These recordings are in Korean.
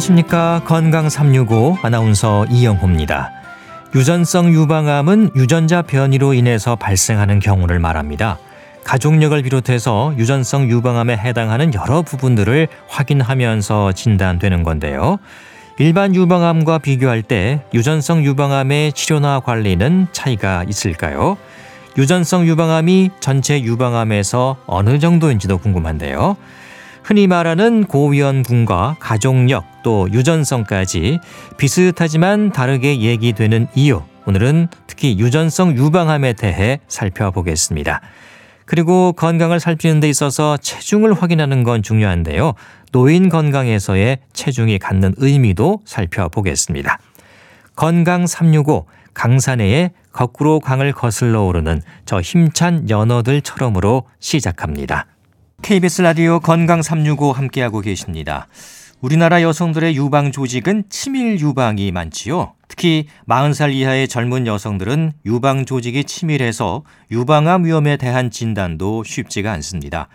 안녕하십니까. 건강 365 아나운서 이영호입니다. 유전성 유방암은 유전자 변이로 인해서 발생하는 경우를 말합니다. 가족력을 비롯해서 유전성 유방암에 해당하는 여러 부분들을 확인하면서 진단되는 건데요. 일반 유방암과 비교할 때 유전성 유방암의 치료나 관리는 차이가 있을까요? 유전성 유방암이 전체 유방암에서 어느 정도인지도 궁금한데요. 흔히 말하는 고위험군과 가족력 또 유전성까지 비슷하지만 다르게 얘기되는 이유 오늘은 특히 유전성 유방암에 대해 살펴보겠습니다. 그리고 건강을 살피는 데 있어서 체중을 확인하는 건 중요한데요. 노인 건강에서의 체중이 갖는 의미도 살펴보겠습니다. 건강 365 강산해의 거꾸로 강을 거슬러 오르는 저 힘찬 연어들처럼으로 시작합니다. KBS 라디오 건강 365 함께하고 계십니다. 우리나라 여성들의 유방 조직은 치밀 유방이 많지요. 특히 40살 이하의 젊은 여성들은 유방 조직이 치밀해서 유방암 위험에 대한 진단도 쉽지가 않습니다.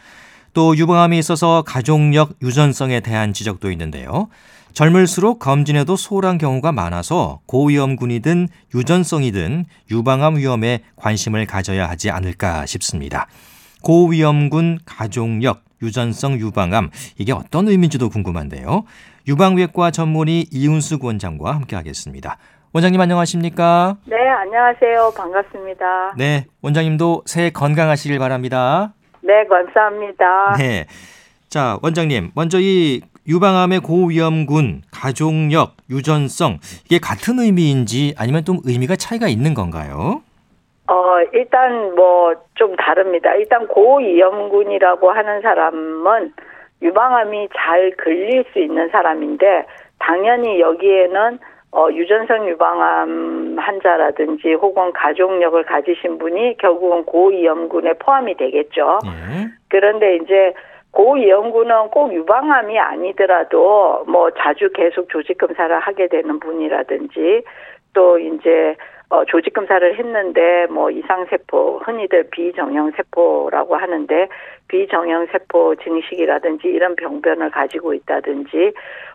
또 유방암이 있어서 가족력 유전성에 대한 지적도 있는데요. 젊을수록 검진에도 소홀한 경우가 많아서 고위험군이든 유전성이든 유방암 위험에 관심을 가져야 하지 않을까 싶습니다. 고위험군 가족력 유전성 유방암 이게 어떤 의미인지도 궁금한데요. 유방외과 전문의 이윤숙 원장과 함께하겠습니다. 원장님 안녕하십니까? 네, 안녕하세요. 반갑습니다. 네, 원장님도 새해 건강하시길 바랍니다. 네, 감사합니다. 네. 자, 원장님, 먼저 이 유방암의 고위험군, 가족력, 유전성 이게 같은 의미인지 아니면 좀 의미가 차이가 있는 건가요? 어, 일단 뭐 좀 다릅니다. 일단 고위험군이라고 하는 사람은 유방암이 잘 걸릴 수 있는 사람인데 당연히 여기에는 어, 유전성 유방암 환자라든지 혹은 가족력을 가지신 분이 결국은 고위험군에 포함이 되겠죠. 네. 그런데 이제 고위험군은 꼭 유방암이 아니더라도 뭐 자주 계속 조직 검사를 하게 되는 분이라든지 또 이제 어, 조직 검사를 했는데 뭐 이상 세포 흔히들 비정형 세포라고 하는데 비정형 세포 증식이라든지 이런 병변을 가지고 있다든지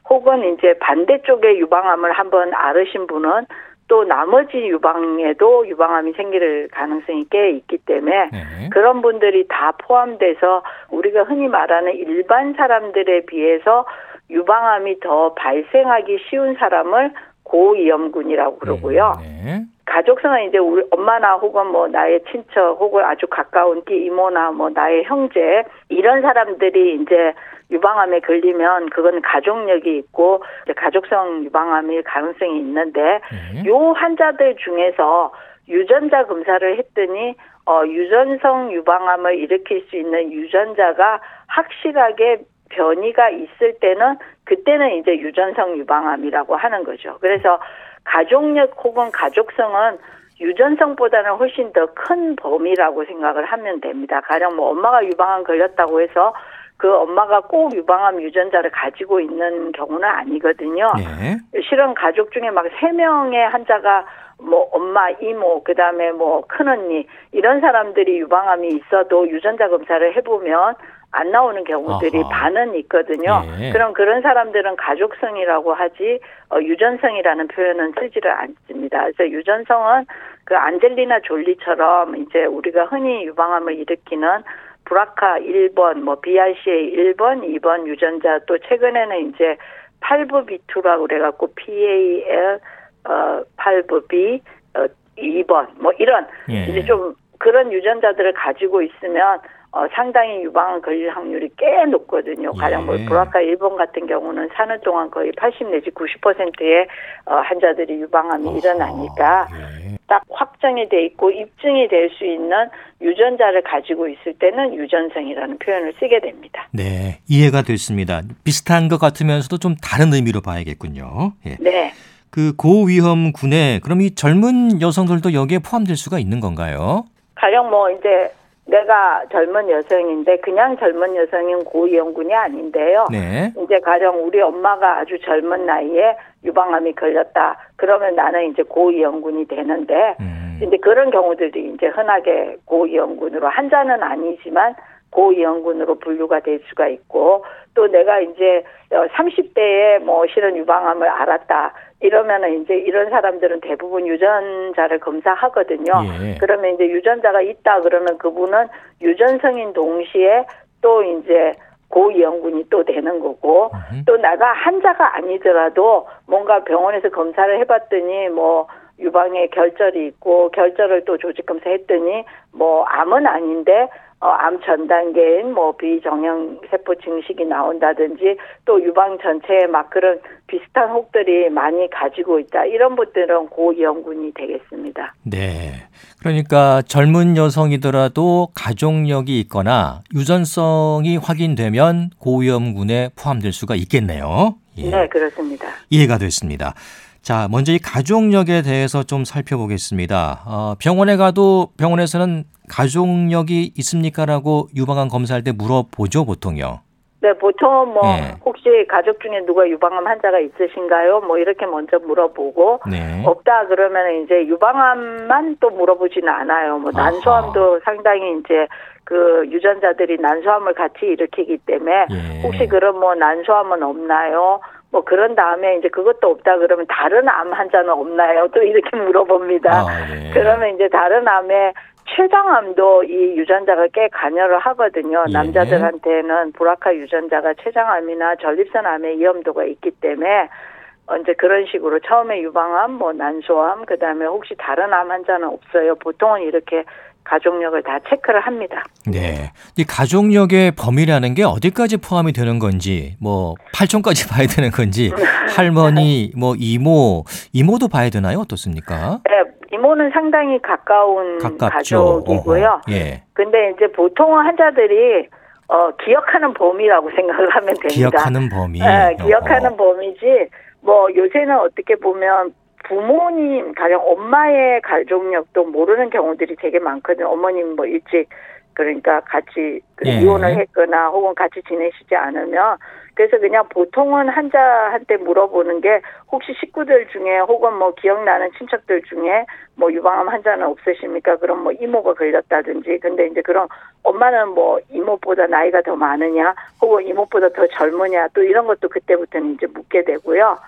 혹은 이제 반대쪽에 유방암을 한번 앓으신 분은 또 나머지 유방에도 유방암이 생길 가능성이 꽤 있기 때문에 네. 그런 분들이 다 포함돼서 우리가 흔히 말하는 일반 사람들에 비해서 유방암이 더 발생하기 쉬운 사람을 고위험군이라고 그러고요. 네. 가족성은 이제 우리 엄마나 혹은 뭐 나의 친척 혹은 아주 가까운 띠 이모나 뭐 나의 형제 이런 사람들이 이제 유방암에 걸리면 그건 가족력이 있고 이제 가족성 유방암일 가능성이 있는데 네. 요 환자들 중에서 유전자 검사를 했더니 어 유전성 유방암을 일으킬 수 있는 유전자가 확실하게 변이가 있을 때는 그때는 이제 유전성 유방암이라고 하는 거죠. 그래서 가족력 혹은 가족성은 유전성보다는 훨씬 더 큰 범위라고 생각을 하면 됩니다. 가령 뭐 엄마가 유방암 걸렸다고 해서 그 엄마가 꼭 유방암 유전자를 가지고 있는 경우는 아니거든요. 네. 실은 가족 중에 막 세 명의 환자가 뭐 엄마, 이모, 그다음에 뭐 큰언니 이런 사람들이 유방암이 있어도 유전자 검사를 해 보면 안 나오는 경우들이 아하. 반은 있거든요. 예. 그럼 그런 사람들은 가족성이라고 하지 어, 유전성이라는 표현은 쓰지를 않습니다. 그래서 유전성은 그 안젤리나 졸리처럼 이제 우리가 흔히 유방암을 일으키는 브라카 1번, 뭐 BRCA 1번, 2번 유전자 또 최근에는 이제 8부 B2라고 그래갖고 PAL 어 8부 B 어 2번 뭐 이런 예. 이제 좀 그런 유전자들을 가지고 있으면 어, 상당히 유방암 걸릴 확률이 꽤 높거든요. 가령 뭐 예. 브라카 1번 같은 경우는 사는 동안 거의 80 내지 90%의 어, 환자들이 유방암이 일어나니까 예. 딱 확정이 돼 있고 입증이 될 수 있는 유전자를 가지고 있을 때는 유전성이라는 표현을 쓰게 됩니다. 네, 이해가 됐습니다. 비슷한 것 같으면서도 좀 다른 의미로 봐야겠군요. 예. 네. 그 고위험 군에 그럼 이 젊은 여성들도 여기에 포함될 수가 있는 건가요? 가령 뭐 이제 내가 젊은 여성인데 그냥 젊은 여성인 고위험군이 아닌데요. 네. 이제 가령 우리 엄마가 아주 젊은 나이에 유방암이 걸렸다. 그러면 나는 이제 고위험군이 되는데 음. 이제 그런 경우들이 이제 흔하게 고위험군으로 환자는 아니지만 고위험군으로 분류가 될 수가 있고 또 내가 이제 30대에 뭐 실은 유방암을 알았다. 이러면은 이제 이런 사람들은 대부분 유전자를 검사하거든요. 예. 그러면 이제 유전자가 있다 그러면 그분은 유전성인 동시에 또 이제 고위험군이 또 되는 거고 음흠. 또 내가 환자가 아니더라도 뭔가 병원에서 검사를 해봤더니 뭐 유방에 결절이 있고 결절을 또 조직 검사했더니 뭐 암은 아닌데 어, 암 전 단계인 뭐 비정형 세포 증식이 나온다든지 또 유방 전체에 막 그런 비슷한 혹들이 많이 가지고 있다 이런 분들은 고위험군이 되겠습니다. 네. 그러니까 젊은 여성이더라도 가족력이 있거나 유전성이 확인되면 고위험군에 포함될 수가 있겠네요. 예. 네 그렇습니다. 이해가 됐습니다. 자, 먼저 이 가족력에 대해서 좀 살펴보겠습니다. 어, 병원에 가도 병원에서는 가족력이 있습니까라고 유방암 검사할 때 물어보죠, 보통요. 네, 보통 뭐 네. 혹시 가족 중에 누가 유방암 환자가 있으신가요? 뭐 이렇게 먼저 물어보고 네. 없다 그러면 이제 유방암만 또 물어보지는 않아요. 뭐 아하. 난소암도 상당히 이제 그 유전자들이 난소암을 같이 일으키기 때문에 예. 혹시 그럼 뭐 난소암은 없나요? 뭐 그런 다음에 이제 그것도 없다 그러면 다른 암 환자는 없나요? 또 이렇게 물어봅니다. 아, 예. 그러면 이제 다른 암에 췌장암도 이 유전자가 꽤 관여를 하거든요. 예. 남자들한테는 브라카 유전자가 췌장암이나 전립선암의 위험도가 있기 때문에 어, 이제 그런 식으로 처음에 유방암, 뭐 난소암, 그 다음에 혹시 다른 암 환자는 없어요. 보통은 이렇게 가족력을 다 체크를 합니다. 네. 이 가족력의 범위라는 게 어디까지 포함이 되는 건지, 뭐 팔촌까지 봐야 되는 건지, 할머니, 뭐 이모, 이모도 봐야 되나요? 어떻습니까? 네, 이모는 상당히 가까운 가깝죠. 가족이고요. 어허. 예. 근데 이제 보통 환자들이 어, 기억하는 범위라고 생각을 하면 됩니다. 기억하는 범위. 네, 기억하는 어허. 범위지 뭐 요새는 어떻게 보면 부모님 가령 엄마의 가족력도 모르는 경우들이 되게 많거든요. 어머님 뭐 일찍 그러니까 같이 그 예. 이혼을 했거나 혹은 같이 지내시지 않으면 그래서 그냥 보통은 환자한테 물어보는 게 혹시 식구들 중에 혹은 뭐 기억나는 친척들 중에 뭐 유방암 환자는 없으십니까? 그럼 뭐 이모가 걸렸다든지 근데 이제 그럼 엄마는 뭐 이모보다 나이가 더 많으냐 혹은 이모보다 더 젊으냐 또 이런 것도 그때부터는 이제 묻게 되고요.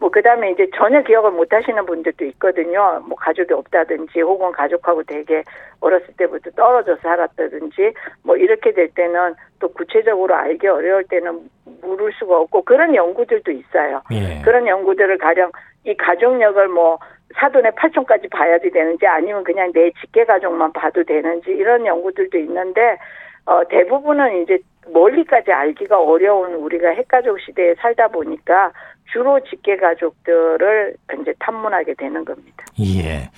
뭐 그다음에 이제 전혀 기억을 못 하시는 분들도 있거든요. 뭐 가족이 없다든지 혹은 가족하고 되게 어렸을 때부터 떨어져 살았다든지 뭐 이렇게 될 때는 또 구체적으로 알기 어려울 때는 물을 수가 없고 그런 연구들도 있어요. 예. 그런 연구들을 가령 이 가족력을 뭐 사돈의 팔촌까지 봐야 되는지 아니면 그냥 내 직계 가족만 봐도 되는지 이런 연구들도 있는데 어 대부분은 이제 멀리까지 알기가 어려운 우리가 핵가족 시대에 살다 보니까 주로 직계 가족들을 이제 탐문하게 되는 겁니다. 예.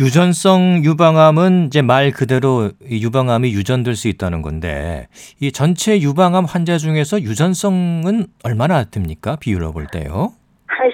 유전성 유방암은 이제 말 그대로 이 유방암이 유전될 수 있다는 건데 이 전체 유방암 환자 중에서 유전성은 얼마나 됩니까? 비율로 볼 때요. 한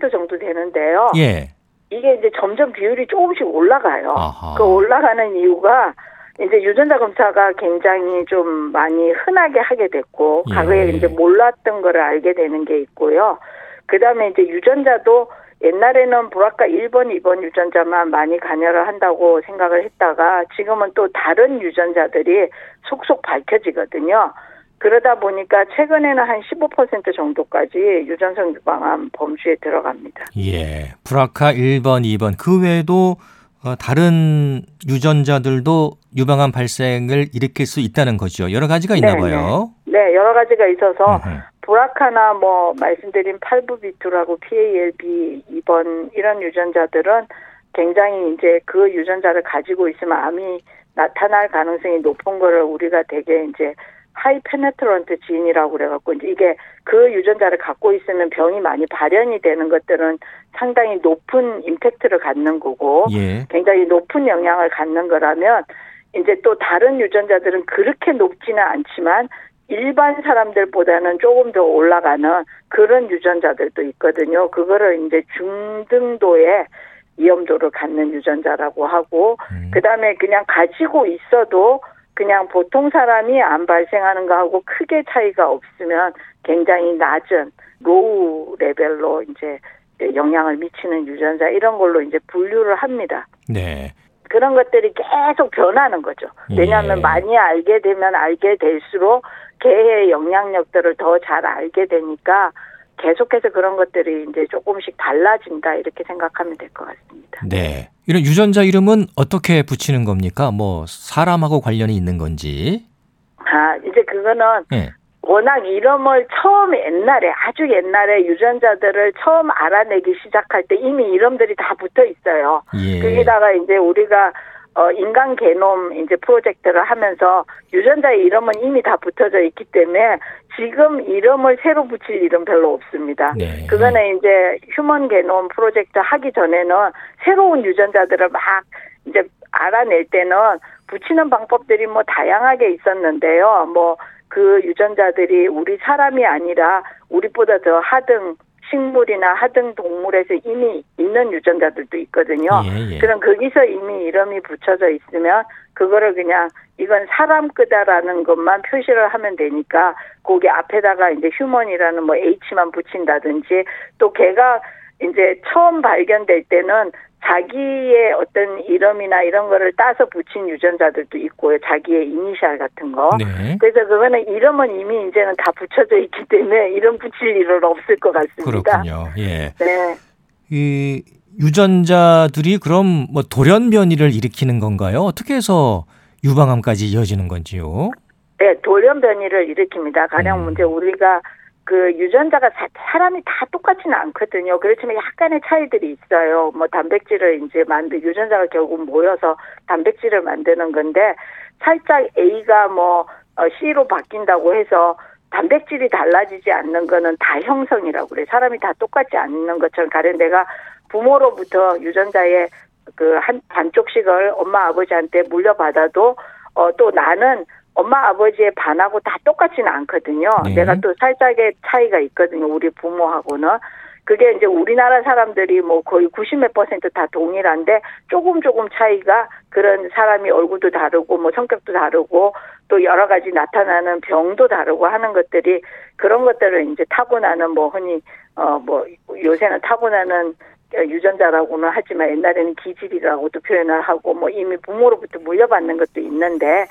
10% 정도 되는데요. 예. 이게 이제 점점 비율이 조금씩 올라가요. 아하. 그 올라가는 이유가 이제 유전자 검사가 굉장히 좀 많이 흔하게 하게 됐고 예. 과거에 이제 몰랐던 거를 알게 되는 게 있고요. 그다음에 이제 유전자도 옛날에는 브라카 1번, 2번 유전자만 많이 관여를 한다고 생각을 했다가 지금은 또 다른 유전자들이 속속 밝혀지거든요. 그러다 보니까 최근에는 한 15% 정도까지 유전성 유방암 범주에 들어갑니다. 예. 브라카 1번, 2번 그 외에도 어, 다른 유전자들도 유방암 발생을 일으킬 수 있다는 거죠. 여러 가지가 있나 네, 봐요. 네, 여러 가지가 있어서 음흠. BRCA나 뭐 말씀드린 PALB2라고 PALB 2번 이런 유전자들은 굉장히 이제 그 유전자를 가지고 있으면 암이 나타날 가능성이 높은 거를 우리가 되게 이제 high penetrant gene이라고 그래갖고 이제 이게 그 유전자를 갖고 있으면 병이 많이 발현이 되는 것들은 상당히 높은 임팩트를 갖는 거고 예. 굉장히 높은 영향을 갖는 거라면 이제 또 다른 유전자들은 그렇게 높지는 않지만 일반 사람들보다는 조금 더 올라가는 그런 유전자들도 있거든요. 그거를 이제 중등도의 위험도를 갖는 유전자라고 하고 음. 그다음에 그냥 가지고 있어도 그냥 보통 사람이 안 발생하는 거하고 크게 차이가 없으면 굉장히 낮은 low level로 이제 영향을 미치는 유전자 이런 걸로 이제 분류를 합니다. 네. 그런 것들이 계속 변하는 거죠. 왜냐하면 예. 많이 알게 되면 알게 될수록 개의 영향력들을 더 잘 알게 되니까 계속해서 그런 것들이 이제 조금씩 달라진다 이렇게 생각하면 될 것 같습니다. 네. 이런 유전자 이름은 어떻게 붙이는 겁니까? 뭐 사람하고 관련이 있는 건지. 아 이제 그거는 예. 워낙 이름을 처음 옛날에 아주 옛날에 유전자들을 처음 알아내기 시작할 때 이미 이름들이 다 붙어 있어요. 예. 거기다가 이제 우리가 어 인간 게놈 이제 프로젝트를 하면서 유전자의 이름은 이미 다 붙어져 있기 때문에 지금 이름을 새로 붙일 이름 별로 없습니다. 네. 그거는 이제 휴먼 게놈 프로젝트 하기 전에는 새로운 유전자들을 막 이제 알아낼 때는 붙이는 방법들이 뭐 다양하게 있었는데요. 뭐 그 유전자들이 우리 사람이 아니라 우리보다 더 하등 식물이나 하등 동물에서 이미 있는 유전자들도 있거든요. 예, 예. 그럼 거기서 이미 이름이 붙여져 있으면 그거를 그냥 이건 사람 끄다라는 것만 표시를 하면 되니까 거기 앞에다가 이제 휴먼이라는 뭐 H만 붙인다든지 또 걔가 이제 처음 발견될 때는 자기의 어떤 이름이나 이런 거를 따서 붙인 유전자들도 있고요. 자기의 이니셜 같은 거. 네. 그래서 그거는 이름은 이미 이제는 다 붙여져 있기 때문에 이름 붙일 일은 없을 것 같습니다. 그렇군요. 예. 네. 이 유전자들이 그럼 뭐 돌연 변이를 일으키는 건가요? 어떻게 해서 유방암까지 이어지는 건지요? 네, 돌연 변이를 일으킵니다. 가령 음. 이제 우리가 그 유전자가 사, 사람이 다 똑같지는 않거든요. 그렇지만 약간의 차이들이 있어요. 뭐 단백질을 이제 만들 유전자가 결국 모여서 단백질을 만드는 건데 살짝 A가 뭐 어, C로 바뀐다고 해서 단백질이 달라지지 않는 거는 다 형성이라고 그래. 사람이 다 똑같지 않는 것처럼 가령 내가 부모로부터 유전자의 그 한 반쪽씩을 엄마 아버지한테 물려받아도 어 또 나는 엄마 아버지의 반하고 다 똑같지는 않거든요. 네. 내가 또 살짝의 차이가 있거든요. 우리 부모하고는. 그게 이제 우리나라 사람들이 뭐 거의 90몇 퍼센트 다 동일한데 조금 조금 차이가 그런 사람이 얼굴도 다르고 뭐 성격도 다르고 또 여러 가지 나타나는 병도 다르고 하는 것들이 그런 것들을 이제 타고나는 뭐 흔히 어 뭐 요새는 타고나는 유전자라고는 하지만 옛날에는 기질이라고도 표현을 하고 뭐 이미 부모로부터 물려받는 것도 있는데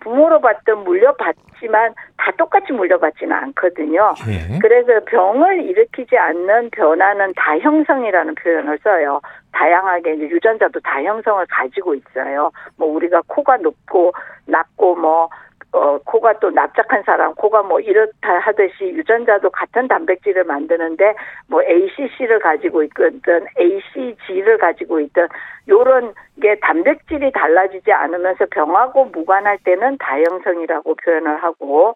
부모로 받든 물려받지만 다 똑같이 물려받지는 않거든요. 예. 그래서 병을 일으키지 않는 변화는 다형성이라는 표현을 써요. 다양하게 이제 유전자도 다형성을 가지고 있어요. 뭐 우리가 코가 높고 낮고 뭐 어, 코가 또 납작한 사람, 코가 뭐 이렇다 하듯이 유전자도 같은 단백질을 만드는데 뭐 ACC를 가지고 있든 ACG를 가지고 있든 요런 게 단백질이 달라지지 않으면서 병하고 무관할 때는 다형성이라고 표현을 하고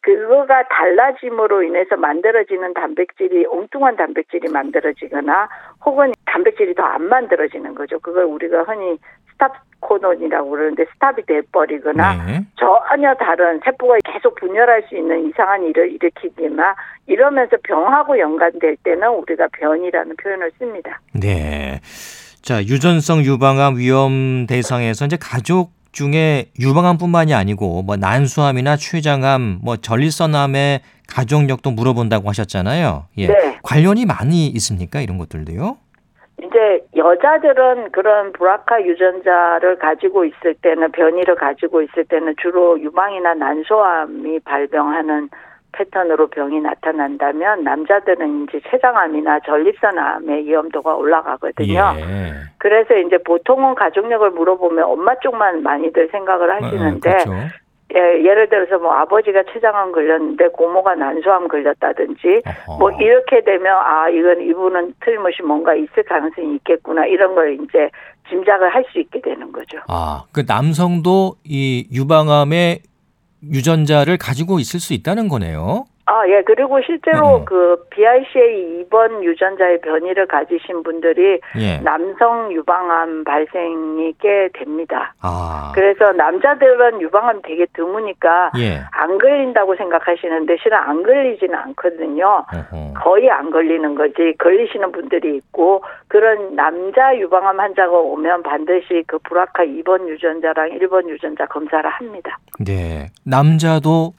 그거가 달라짐으로 인해서 만들어지는 단백질이 엉뚱한 단백질이 만들어지거나 혹은 단백질이 더 안 만들어지는 거죠. 그걸 우리가 흔히 stop codon이라고 그러는데 stop이 돼버리거나 네. 전혀 다른 세포가 계속 분열할 수 있는 이상한 일을 일으키거나 이러면서 병하고 연관될 때는 우리가 변이라는 표현을 씁니다. 네. 자, 유전성 유방암 위험 대상에서 이제 가족 중에 유방암뿐만이 아니고 뭐 난소암이나 췌장암, 뭐 전립선암의 가족력도 물어본다고 하셨잖아요. 예. 네. 관련이 많이 있습니까? 이런 것들도요? 이제 여자들은 그런 브라카 유전자를 가지고 있을 때는 변이를 가지고 있을 때는 주로 유방이나 난소암이 발병하는 패턴으로 병이 나타난다면 남자들은 이제 췌장암이나 전립선암의 위험도가 올라가거든요. 예. 그래서 이제 보통은 가족력을 물어보면 엄마 쪽만 많이들 생각을 하시는데 어, 그렇죠. 예, 예를 들어서 뭐 아버지가 췌장암 걸렸는데 고모가 난소암 걸렸다든지 어허. 뭐 이렇게 되면 아 이건 이분은 틀림없이 뭔가 있을 가능성이 있겠구나 이런 걸 이제 짐작을 할 수 있게 되는 거죠. 아, 그 남성도 이 유방암의 유전자를 가지고 있을 수 있다는 거네요. 아, 예. 그리고 실제로 음. 그 BRCA 2번 유전자의 변이를 가지신 분들이 예. 남성 유방암 발생이 꽤 됩니다. 아. 그래서 남자들은 유방암 되게 드무니까 예. 안 걸린다고 생각하시는데 실은 안 걸리지는 않거든요. 어허. 거의 안 걸리는 거지. 걸리시는 분들이 있고 그런 남자 유방암 환자가 오면 반드시 그 브라카 2번 유전자랑 1번 유전자 검사를 합니다. 네. 남자도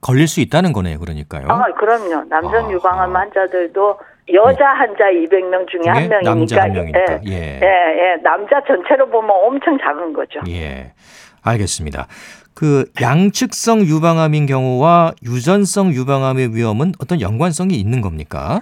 걸릴 수 있다는 거네요. 그러니까요. 아, 그럼요. 남성 아하. 유방암 환자들도 여자 환자 200명 중에 한 명이니까 남자 한 명이니까. 예, 예. 예, 예. 남자 전체로 보면 엄청 작은 거죠. 예. 알겠습니다. 그 양측성 유방암인 경우와 유전성 유방암의 위험은 어떤 연관성이 있는 겁니까?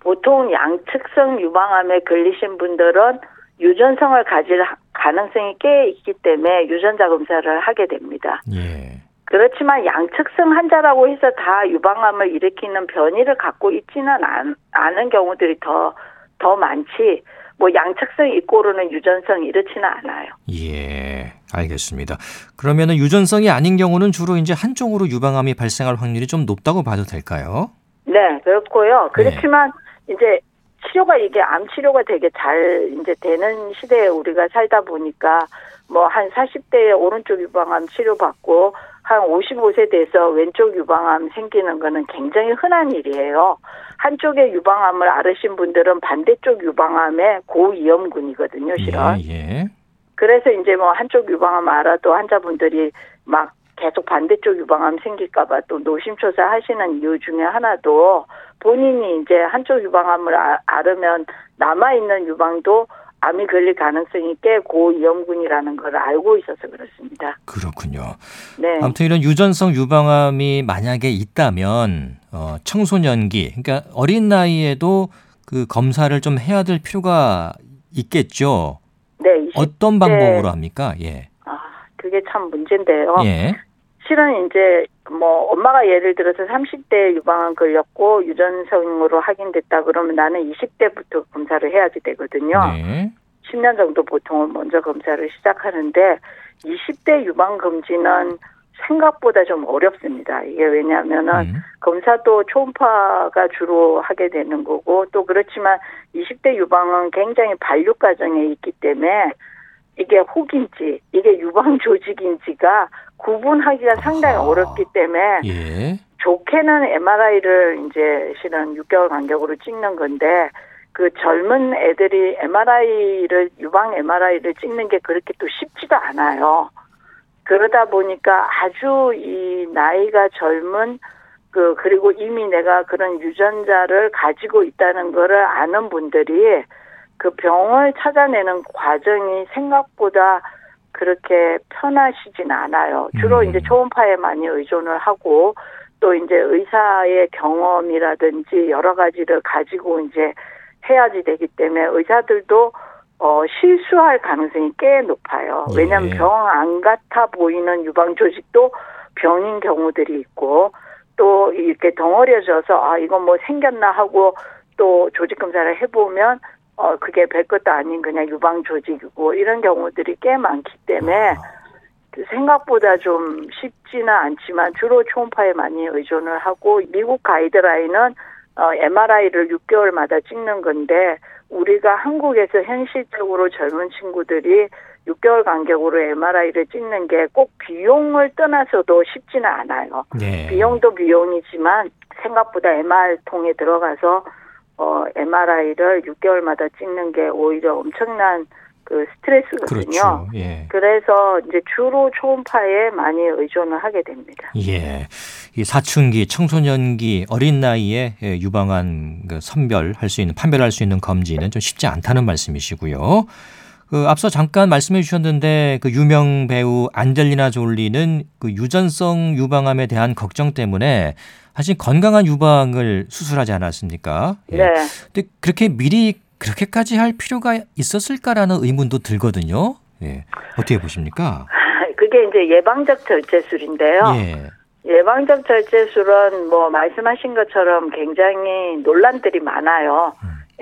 보통 양측성 유방암에 걸리신 분들은 유전성을 가질 하- 가능성이 꽤 있기 때문에 유전자 검사를 하게 됩니다. 예. 그렇지만 양측성 환자라고 해서 다 유방암을 일으키는 변이를 갖고 있지는 않, 않은 경우들이 더, 더 많지, 뭐 양측성 이꼬르는 유전성 이렇지는 않아요. 예. 알겠습니다. 그러면은 유전성이 아닌 경우는 주로 이제 한쪽으로 유방암이 발생할 확률이 좀 높다고 봐도 될까요? 네, 그렇고요. 그렇지만 이제 치료가 이게 암 치료가 되게 잘 이제 되는 시대에 우리가 살다 보니까 뭐 한 40대에 오른쪽 유방암 치료받고 한 55세 돼서 왼쪽 유방암 생기는 거는 굉장히 흔한 일이에요. 한쪽의 유방암을 앓으신 분들은 반대쪽 유방암의 고위험군이거든요, 실은. 예, 예. 그래서 이제 뭐 한쪽 유방암 알아도 환자분들이 막 계속 반대쪽 유방암 생길까봐 또 노심초사 하시는 이유 중에 하나도 본인이 이제 한쪽 유방암을 아- 앓으면 남아있는 유방도 암이 걸릴 가능성이 꽤 고위험군이라는 걸 알고 있어서 그렇습니다. 그렇군요. 네. 아무튼 이런 유전성 유방암이 만약에 있다면 어, 청소년기, 그러니까 어린 나이에도 그 검사를 좀 해야 될 필요가 있겠죠. 네. 20, 어떤 방법으로 합니까? 예. 아, 그게 참 문제인데요. 예. 실은 이제 뭐 엄마가 예를 들어서 30대 유방암 걸렸고 유전성으로 확인됐다 그러면 나는 20대부터 검사를 해야지 되거든요. 네. 10년 정도 보통은 먼저 검사를 시작하는데 20대 유방 검진은 생각보다 좀 어렵습니다. 이게 왜냐하면은 음. 검사도 초음파가 주로 하게 되는 거고 또 그렇지만 20대 유방은 굉장히 발육 과정에 있기 때문에 이게 혹인지 이게 유방 조직인지가 구분하기가 상당히. 어렵기 때문에 예. 좋게는 MRI를 이제 실은 6개월 간격으로 찍는 건데 그 젊은 애들이 MRI를 유방 MRI를 찍는 게 그렇게 또 쉽지가 않아요. 그러다 보니까 아주 이 나이가 젊은 그 그리고 이미 내가 그런 유전자를 가지고 있다는 거를 아는 분들이 그 병을 찾아내는 과정이 생각보다 그렇게 편하시진 않아요. 주로 음. 이제 초음파에 많이 의존을 하고 또 이제 의사의 경험이라든지 여러 가지를 가지고 이제 해야지 되기 때문에 의사들도 어, 실수할 가능성이 꽤 높아요. 예. 왜냐하면 병안 같아 보이는 유방 조직도 병인 경우들이 있고 또 이렇게 덩어려져서 아 이건 뭐 생겼나 하고 또 조직 검사를 해보면 어 그게 별 것도 아닌 그냥 유방 조직이고 이런 경우들이 꽤 많기 때문에 아. 그 생각보다 좀 쉽지는 않지만 주로 초음파에 많이 의존을 하고 미국 가이드라인은 어, MRI를 6개월마다 찍는 건데 우리가 한국에서 현실적으로 젊은 친구들이 6개월 간격으로 MRI를 찍는 게 꼭 비용을 떠나서도 쉽지는 않아요. 네. 비용도 비용이지만 생각보다 MR통에 들어가서 어, MRI를 6개월마다 찍는 게 오히려 엄청난 그 스트레스거든요. 그렇죠. 예. 그래서 이제 주로 초음파에 많이 의존을 하게 됩니다. 예. 이 사춘기, 청소년기, 어린 나이에 예, 유방암 그 선별할 수 있는 판별할 수 있는 검진은 좀 쉽지 않다는 말씀이시고요. 그 앞서 잠깐 말씀해 주셨는데 그 유명 배우 안젤리나 졸리는 그 유전성 유방암에 대한 걱정 때문에 사실 건강한 유방을 수술하지 않았습니까? 예. 네. 근데 그렇게 미리 그렇게까지 할 필요가 있었을까라는 의문도 들거든요. 예. 어떻게 보십니까? 그게 이제 예방적 절제술인데요. 예. 예방적 절제술은 뭐 말씀하신 것처럼 굉장히 논란들이 많아요.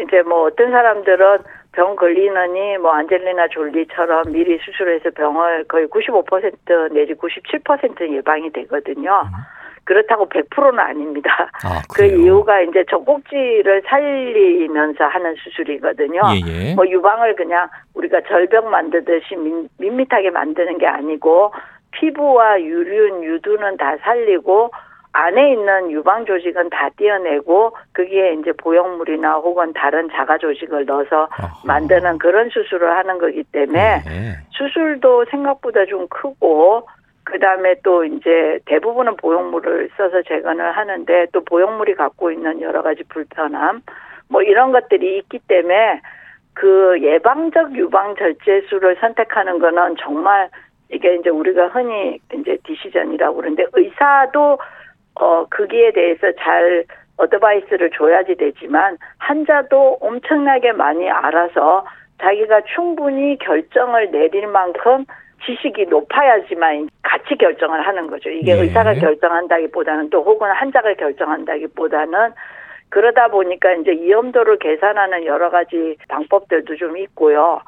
이제 뭐 어떤 사람들은 병 걸리느니 뭐 안젤리나 졸리처럼 미리 수술해서 병을 거의 95% 내지 97% 예방이 되거든요. 그렇다고 100%는 아닙니다. 아, 그? 이유가 이제 젖꼭지를 살리면서 하는 수술이거든요. 예, 예. 뭐 유방을 그냥 우리가 절벽 만드듯이 민, 밋밋하게 만드는 게 아니고 피부와 유륜, 유두는 다 살리고 안에 있는 유방 조직은 다 떼어내고 거기에 이제 보형물이나 혹은 다른 자가 조직을 넣어서 아하. 만드는 그런 수술을 하는 거기 때문에 네. 수술도 생각보다 좀 크고 그 다음에 또 이제 대부분은 보형물을 써서 재건을 하는데 또 보형물이 갖고 있는 여러 가지 불편함 뭐 이런 것들이 있기 때문에 그 예방적 유방 절제술을 선택하는 거는 정말 이게 이제 우리가 흔히 이제 디시전이라고 그러는데 의사도 어 거기에 대해서 잘 어드바이스를 줘야지 되지만 환자도 엄청나게 많이 알아서 자기가 충분히 결정을 내릴 만큼 지식이 높아야지만 같이 결정을 하는 거죠. 이게 예. 의사가 결정한다기보다는 또 혹은 환자가 결정한다기보다는 그러다 보니까 이제 위험도를 계산하는 여러 가지 방법들도 좀 있고요.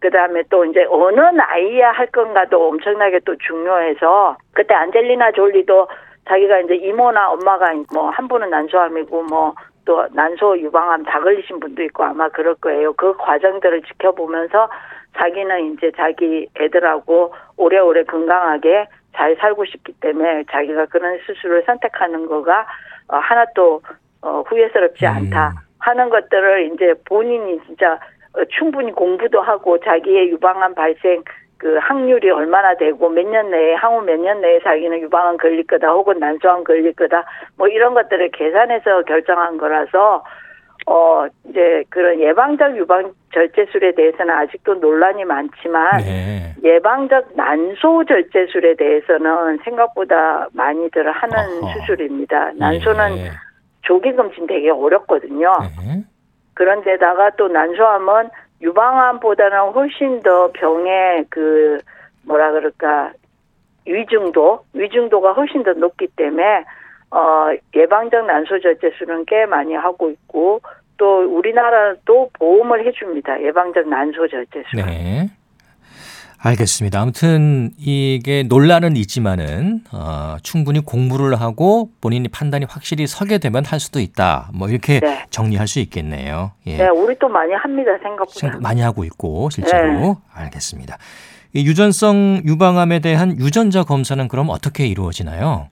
그 다음에 또 이제 어느 나이에 할 건가도 엄청나게 또 중요해서 그때 안젤리나 졸리도 자기가 이제 이모나 엄마가 뭐 한 분은 난소암이고 뭐 또 난소 유방암 다 걸리신 분도 있고 아마 그럴 거예요. 그 과정들을 지켜보면서 자기는 이제 자기 애들하고 오래오래 건강하게 잘 살고 싶기 때문에 자기가 그런 수술을 선택하는 거가 어, 하나도 어, 후회스럽지 음. 않다 하는 것들을 이제 본인이 진짜 어, 충분히 공부도 하고 자기의 유방암 발생 그 확률이 얼마나 되고 몇 년 내에 향후 몇 년 내에 자기는 유방암 걸릴 거다 혹은 난소암 걸릴 거다 뭐 이런 것들을 계산해서 결정한 거라서 어 이제 그런 예방적 유방 절제술에 대해서는 아직도 논란이 많지만 네. 예방적 난소 절제술에 대해서는 생각보다 많이들 하는 어허. 수술입니다. 난소는 예. 조기 검진 되게 어렵거든요. 네. 그런데다가 또 난소암은 유방암보다는 훨씬 더 병의 그 뭐라 그럴까 위중도 위중도가 훨씬 더 높기 때문에 어 예방적 난소 절제술은 꽤 많이 하고 있고 또 우리나라도 보험을 해줍니다 예방적 난소 절제술. 네. 알겠습니다. 아무튼 이게 논란은 있지만은 어, 충분히 공부를 하고 본인이 판단이 확실히 서게 되면 할 수도 있다. 뭐 이렇게 네. 정리할 수 있겠네요. 예. 네, 우리 또 많이 합니다 생각보다. 생각 많이 하고 있고 실제로 네. 알겠습니다. 이 유전성 유방암에 대한 유전자 검사는 그럼 어떻게 이루어지나요?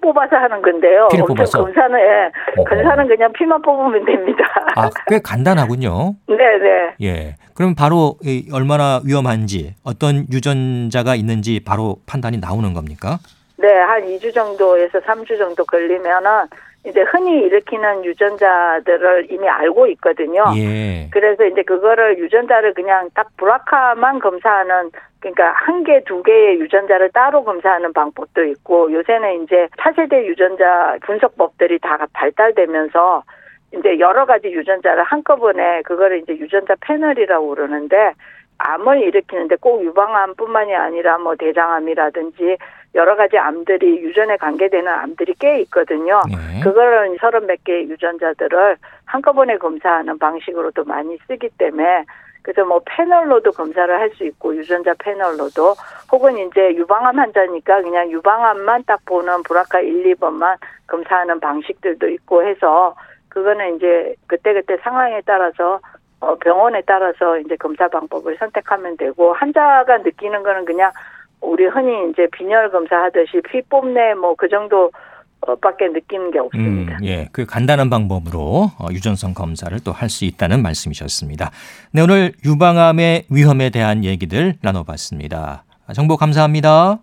피 뽑아서 하는 건데요. 피를 뽑아서? 검사는 예, 어허. 검사는 그냥 피만 뽑으면 됩니다. 아, 꽤 간단하군요. 네, 네. 예. 그럼 바로 이 얼마나 위험한지 어떤 유전자가 있는지 바로 판단이 나오는 겁니까? 네, 한 2주 정도에서 3주 정도 걸리면은 이제 흔히 일으키는 유전자들을 이미 알고 있거든요. 예. 그래서 이제 그거를 유전자를 그냥 딱 브라카만 검사하는 그러니까 한 개, 두 개의 유전자를 따로 검사하는 방법도 있고 요새는 이제 차세대 유전자 분석법들이 다 발달되면서 이제 여러 가지 유전자를 한꺼번에 그거를 이제 유전자 패널이라고 그러는데 암을 일으키는데 꼭 유방암뿐만이 아니라 뭐 대장암이라든지 여러 가지 암들이 유전에 관계되는 암들이 꽤 있거든요. 예. 그거를 서른 몇 개의 유전자들을 한꺼번에 검사하는 방식으로도 많이 쓰기 때문에 그래서 뭐 패널로도 검사를 할 수 있고 유전자 패널로도 혹은 이제 유방암 환자니까 그냥 유방암만 딱 보는 브라카 1, 2번만 검사하는 방식들도 있고 해서 그거는 이제 그때그때 상황에 따라서 어 병원에 따라서 이제 검사 방법을 선택하면 되고 환자가 느끼는 거는 그냥 우리 흔히 이제 빈혈 검사하듯이 피 뽐내 뭐 그 정도 어, 밖에 느끼는 게 음, 없습니다. 예. 그 간단한 방법으로 어, 유전성 검사를 또 할 수 있다는 말씀이셨습니다. 네, 오늘 유방암의 위험에 대한 얘기들 나눠봤습니다. 정보 감사합니다.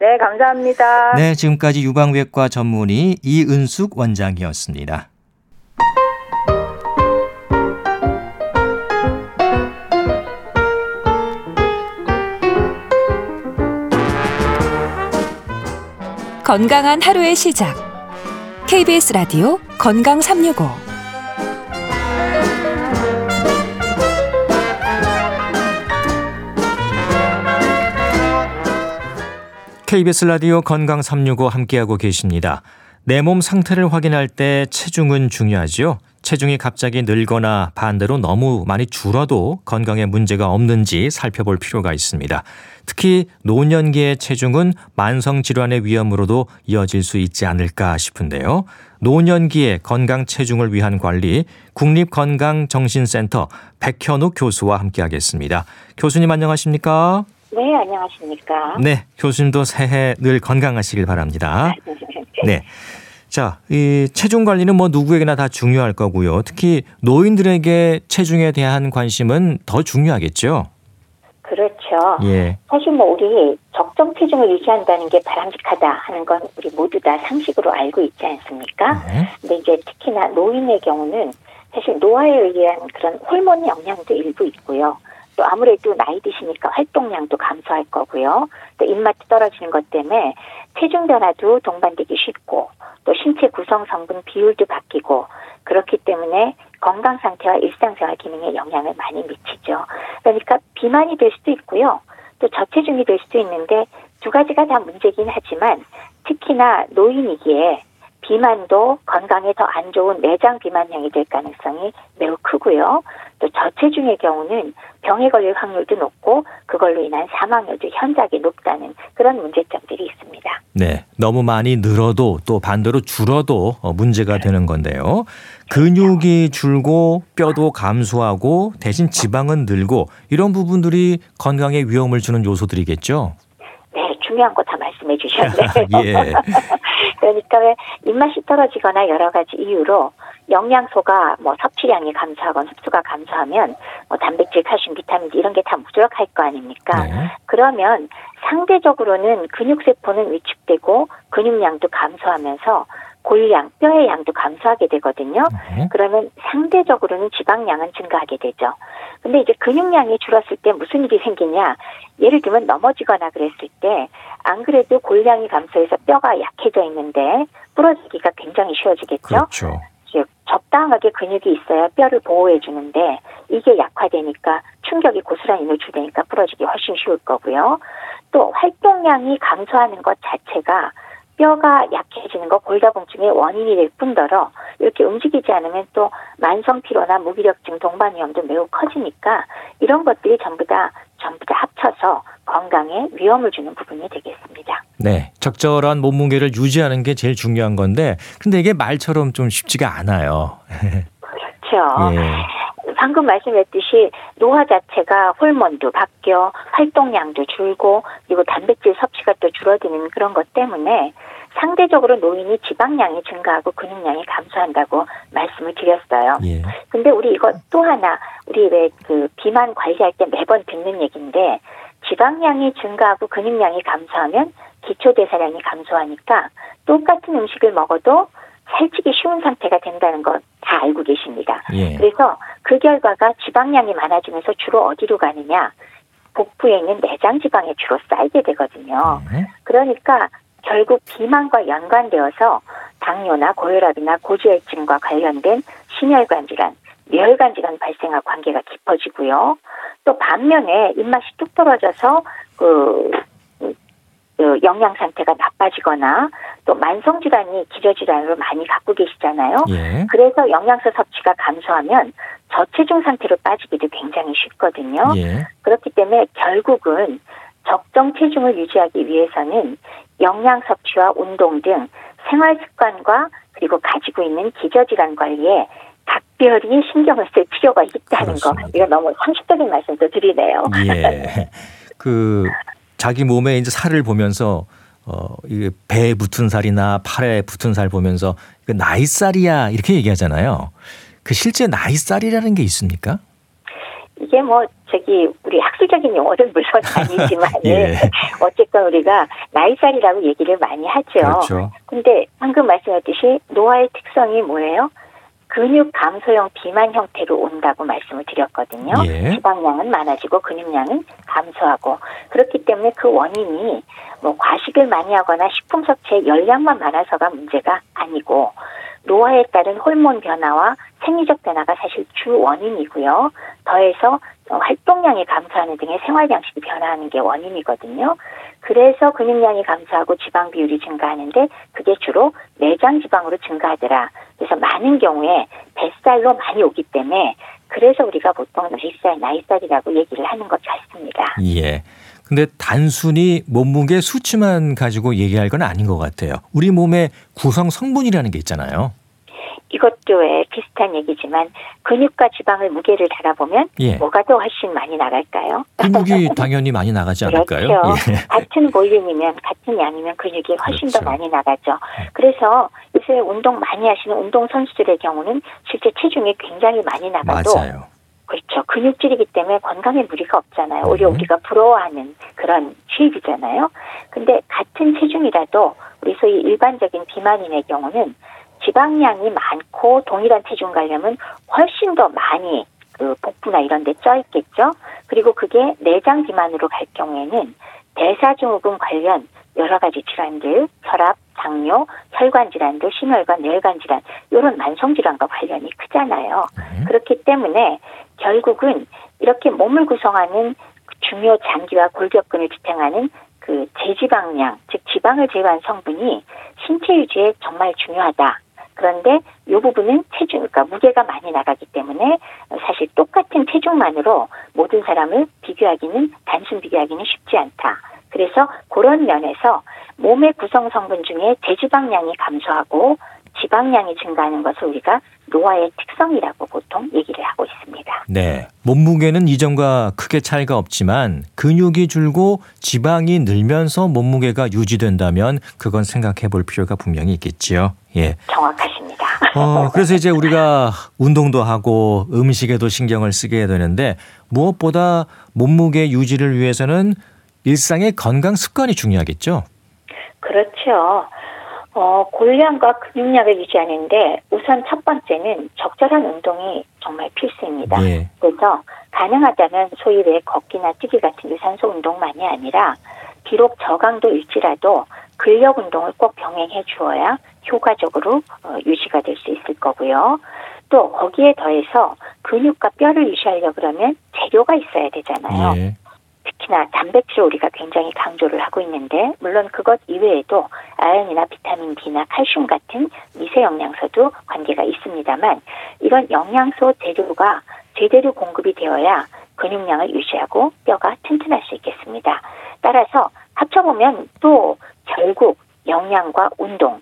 네, 감사합니다. 네, 지금까지 유방외과 전문의 이은숙 원장이었습니다. 건강한 하루의 시작. KBS 라디오 건강 365. KBS 라디오 건강 365 함께하고 계십니다. 내 몸 상태를 확인할 때 체중은 중요하지요. 체중이 갑자기 늘거나 반대로 너무 많이 줄어도 건강에 문제가 없는지 살펴볼 필요가 있습니다. 특히 노년기의 체중은 만성 질환의 위험으로도 이어질 수 있지 않을까 싶은데요. 노년기의 건강 체중을 위한 관리 국립건강정신센터 백현욱 교수와 함께하겠습니다. 교수님 안녕하십니까? 네, 안녕하십니까. 네, 교수님도 새해 늘 건강하시길 바랍니다. 네. 자, 이 체중 관리는 뭐 누구에게나 다 중요할 거고요. 특히 노인들에게 체중에 대한 관심은 더 중요하겠죠. 그렇죠. 예. 사실 뭐 우리 적정 체중을 유지한다는 게 바람직하다 하는 건 우리 모두 다 상식으로 알고 있지 않습니까? 네. 근데 이제 특히나 노인의 경우는 사실 노화에 의한 그런 호르몬 영향도 일부 있고요. 또 아무래도 나이 드시니까 활동량도 감소할 거고요. 또 입맛도 떨어지는 것 때문에 체중 변화도 동반되기 쉽고 또 신체 구성 성분 비율도 바뀌고 그렇기 때문에 건강 상태와 일상생활 기능에 영향을 많이 미치죠. 그러니까 비만이 될 수도 있고요. 또 저체중이 될 수도 있는데 두 가지가 다 문제긴 하지만 특히나 노인이기에 비만도 건강에 더 안 좋은 내장 비만형이 될 가능성이 매우 크고요. 또 저체중의 경우는 병에 걸릴 확률도 높고 그걸로 인한 사망률도 현저하게 높다는 그런 문제점들이 있습니다. 네, 너무 많이 늘어도 또 반대로 줄어도 어, 문제가 되는 건데요. 근육이 줄고 뼈도 감소하고 대신 지방은 늘고 이런 부분들이 건강에 위험을 주는 요소들이겠죠. 네, 중요한 거 다 말씀해 주셨네요. 예. 그러니까 왜 입맛이 떨어지거나 여러 가지 이유로 영양소가 뭐 섭취량이 감소하거나 흡수가 감소하면 뭐 단백질, 칼슘, 비타민 이런 게다 부족할 거 아닙니까? 네. 그러면 상대적으로는 근육 세포는 위축되고 근육량도 감소하면서 골량, 뼈의 양도 감소하게 되거든요. 네. 그러면 상대적으로는 지방량은 증가하게 되죠. 근데 이제 근육량이 줄었을 때 무슨 일이 생기냐? 예를 들면 넘어지거나 그랬을 때 안 그래도 골량이 감소해서 뼈가 약해져 있는데 부러지기가 굉장히 쉬워지겠죠. 그렇죠. 즉 적당하게 근육이 있어야 뼈를 보호해 주는데 이게 약화되니까 충격이 고스란히 노출되니까 부러지기 훨씬 쉬울 거고요. 또 활동량이 감소하는 것 자체가 뼈가 약해지는 거 골다공증의 원인이 될 뿐더러 이렇게 움직이지 않으면 또 만성 피로나 무기력증 동반 위험도 매우 커지니까 이런 것들이 전부 다 전부 다 합쳐서 건강에 위험을 주는 부분이 되겠습니다. 네, 적절한 몸무게를 유지하는 게 제일 중요한 건데, 근데 이게 말처럼 좀 쉽지가 않아요. 그렇죠. 예. 방금 말씀드렸듯이 노화 자체가 호르몬도 바뀌어 활동량도 줄고 그리고 단백질 섭취가 또 줄어드는 그런 것 때문에 상대적으로 노인이 지방량이 증가하고 근육량이 감소한다고 말씀을 드렸어요. 예. 근데 우리 이거 또 하나 우리 왜 그 비만 관리할 때 매번 듣는 얘기인데 지방량이 증가하고 근육량이 감소하면 기초 대사량이 감소하니까 똑같은 음식을 먹어도 살찌기 쉬운 상태가 된다는 건 다 알고 계십니다. 예. 그래서 그 결과가 지방량이 많아지면서 주로 어디로 가느냐? 복부에 있는 내장 지방에 주로 쌓이게 되거든요. 네. 그러니까 결국 비만과 연관되어서 당뇨나 고혈압이나 고지혈증과 관련된 심혈관 질환, 뇌혈관 질환 발생할 관계가 깊어지고요. 또 반면에 입맛이 뚝 떨어져서 그, 그 영양 상태가 나빠지거나 또 만성 질환이 기저 질환으로 많이 갖고 계시잖아요. 예. 그래서 영양소 섭취가 감소하면 저체중 상태로 빠지기도 굉장히 쉽거든요. 예. 그렇기 때문에 결국은 적정 체중을 유지하기 위해서는 영양 섭취와 운동 등 생활 습관과 그리고 가지고 있는 기저 질환 관리에 각별히 신경을 쓸 필요가 있다는 거. 그렇습니다. 이거 너무 상식적인 말씀도 드리네요. 예. 그 자기 몸에 이제 살을 보면서 어 이게 배에 붙은 살이나 팔에 붙은 살 보면서 그 나이살이야 이렇게 얘기하잖아요. 그 실제 나이살이라는 게 있습니까? 이게 뭐 저기 우리 학술적인 용어는 물론 아니지만 예. 어쨌건 우리가 나이살이라고 얘기를 많이 하죠. 그렇죠. 근데 방금 말씀하셨듯이 노화의 특성이 뭐예요? 근육 감소형 비만 형태로 온다고 말씀을 드렸거든요. 예. 지방량은 많아지고 근육량은 감소하고 그렇기 때문에 그 원인이 뭐 과식을 많이 하거나 식품 섭취의 열량만 많아서가 문제가 아니고 노화에 따른 호르몬 변화와 생리적 변화가 사실 주 원인이고요. 더해서 활동량이 감소하는 등의 생활 양식이 변화하는 게 원인이거든요. 그래서 근육량이 감소하고 지방 비율이 증가하는데 그게 주로 내장 지방으로 증가하더라. 그래서 많은 경우에 뱃살로 많이 오기 때문에 그래서 우리가 보통 나이살, 나이살이라고 얘기를 하는 것 같습니다. 예. 근데 단순히 몸무게 수치만 가지고 얘기할 건 아닌 것 같아요. 우리 몸의 구성 성분이라는 게 있잖아요. 이것도 왜 비슷한 얘기지만 근육과 지방을 무게를 달아보면 예. 뭐가 더 훨씬 많이 나갈까요? 근육이 당연히 많이 나가지 않을까요? 그렇죠. 예. 같은 볼륨이면 같은 양이면 근육이 훨씬 그렇죠. 더 많이 나가죠. 그래서 요새 운동 많이 하시는 운동 선수들의 경우는 실제 체중이 굉장히 많이 나가도 맞아요. 그렇죠. 근육질이기 때문에 건강에 무리가 없잖아요. 오히려 네. 우리가 부러워하는 그런 쉐입이잖아요. 근데 같은 체중이라도 우리 소위 일반적인 비만인의 경우는 지방량이 많고 동일한 체중 가려면 훨씬 더 많이 그 복부나 이런 데 쪄 있겠죠. 그리고 그게 내장 비만으로 갈 경우에는 대사증후군 관련 여러 가지 질환들, 혈압, 당뇨, 혈관 질환들, 심혈관, 뇌혈관 질환 이런 만성 질환과 관련이 크잖아요. 네. 그렇기 때문에 결국은 이렇게 몸을 구성하는 중요 장기와 골격근을 지탱하는 그 제지방량, 즉 지방을 제외한 성분이 신체 유지에 정말 중요하다. 그런데 이 부분은 체중, 그러니까 무게가 많이 나가기 때문에 사실 똑같은 체중만으로 모든 사람을 비교하기는 단순 비교하기는 쉽지 않다. 그래서 그런 면에서 몸의 구성 성분 중에 제지방량이 감소하고 지방량이 증가하는 것을 우리가 노화의 특성이라고 보통 얘기를 하고 있습니다. 네. 몸무게는 이전과 크게 차이가 없지만 근육이 줄고 지방이 늘면서 몸무게가 유지된다면 그건 생각해 볼 필요가 분명히 있겠지요. 예. 정확하십니다. 어, 그래서 이제 우리가 운동도 하고 음식에도 신경을 쓰게 되는데 무엇보다 몸무게 유지를 위해서는 일상의 건강 습관이 중요하겠죠. 그렇죠. 어, 골량과 근육량을 유지하는데 우선 첫 번째는 적절한 운동이 정말 필수입니다. 예. 그래서 가능하다면 소위 왜 걷기나 뛰기 같은 유산소 운동만이 아니라 비록 저강도일지라도 근력 운동을 꼭 병행해 주어야 효과적으로 어, 유지가 될 수 있을 거고요. 또 거기에 더해서 근육과 뼈를 유지하려 그러면 재료가 있어야 되잖아요. 예. 특히나 단백질을 우리가 굉장히 강조를 하고 있는데 물론 그것 이외에도 아연이나 비타민 D나 칼슘 같은 미세 영양소도 관계가 있습니다만 이런 영양소 재료가 제대로 공급이 되어야 근육량을 유지하고 뼈가 튼튼할 수 있겠습니다. 따라서 합쳐보면 또 결국 영양과 운동,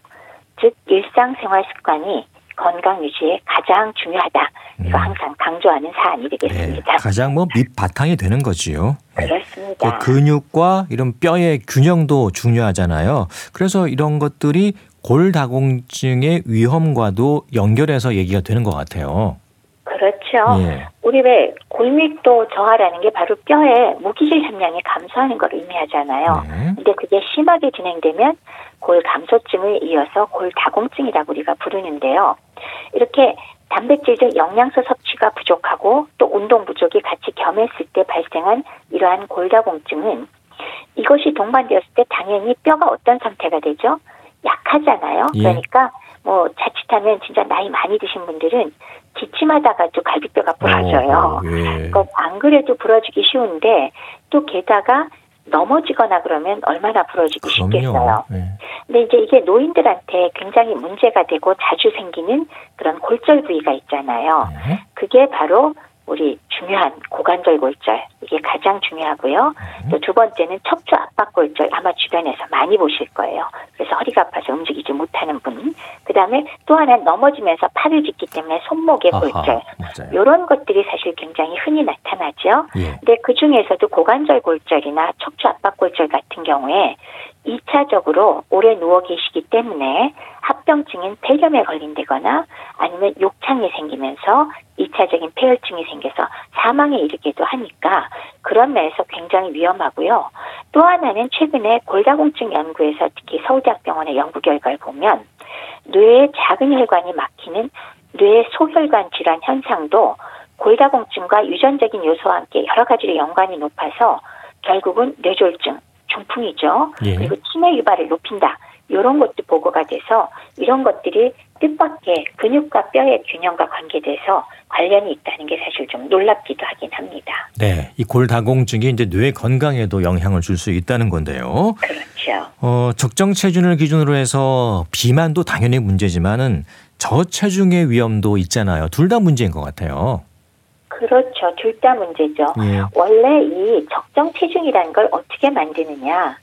즉 일상생활 습관이 건강 유지에 가장 중요하다. 이거 음. 항상 강조하는 사안이 네. 되겠습니다. 가장 뭐 밑바탕이 되는 거지요. 예. 그렇습니다. 그 근육과 이런 뼈의 균형도 중요하잖아요. 그래서 이런 것들이 골다공증의 위험과도 연결해서 얘기가 되는 것 같아요. 그렇죠. 예. 우리 왜 골밀도 저하라는 게 바로 뼈에 무기질 함량이 감소하는 걸 의미하잖아요. 네. 근데 그게 심하게 진행되면 골 감소증을 이어서 골 다공증이라고 우리가 부르는데요. 이렇게 단백질 등 영양소 섭취가 부족하고 또 운동 부족이 같이 겸했을 때 발생한 이러한 골다공증은 이것이 동반되었을 때 당연히 뼈가 어떤 상태가 되죠? 약하잖아요. 예. 그러니까 뭐 자칫하면 진짜 나이 많이 드신 분들은 기침하다가도 갈비뼈가 부러져요. 어, 예. 그러니까 안 그래도 부러지기 쉬운데 또 게다가 넘어지거나 그러면 얼마나 부러지기 쉽겠어요. 예. 근데 이제 이게 노인들한테 굉장히 문제가 되고 자주 생기는 그런 골절 부위가 있잖아요. 네. 그게 바로 우리 중요한 고관절 골절 이게 가장 중요하고요. 음. 또두 번째는 척추 압박 골절 아마 주변에서 많이 보실 거예요. 그래서 허리가 아파서 움직이지 못하는 분. 그다음에 또 하나 는 넘어지면서 팔을 짚기 때문에 손목의 골절. 맞아요. 이런 것들이 사실 굉장히 흔히 나타나죠. 예. 근데 그 중에서도 고관절 골절이나 척추 압박 골절 같은 경우에 2차적으로 오래 누워 계시기 때문에 합병증인 폐렴에 걸린다거나 아니면 욕창이 생기면서 2차적인 폐혈증이 생겨서 사망에 이르기도 하니까 그런 면에서 굉장히 위험하고요. 또 하나는 최근에 골다공증 연구에서 특히 서울대학병원의 연구 결과를 보면 뇌의 작은 혈관이 막히는 뇌 소혈관 질환 현상도 골다공증과 유전적인 요소와 함께 여러 가지로 연관이 높아서 결국은 뇌졸중, 중풍이죠. 예. 그리고 치매 유발을 높인다. 이런 것도 보고가 돼서 이런 것들이 뜻밖의 근육과 뼈의 균형과 관계돼서 관련이 있다는 게 사실 좀 놀랍기도 하긴 합니다. 네. 이 골다공증이 이제 뇌 건강에도 영향을 줄 수 있다는 건데요. 그렇죠. 어, 적정 체중을 기준으로 해서 비만도 당연히 문제지만은 저체중의 위험도 있잖아요. 둘 다 문제인 것 같아요. 그렇죠. 둘 다 문제죠. 예. 원래 이 적정 체중이라는 걸 어떻게 만드느냐.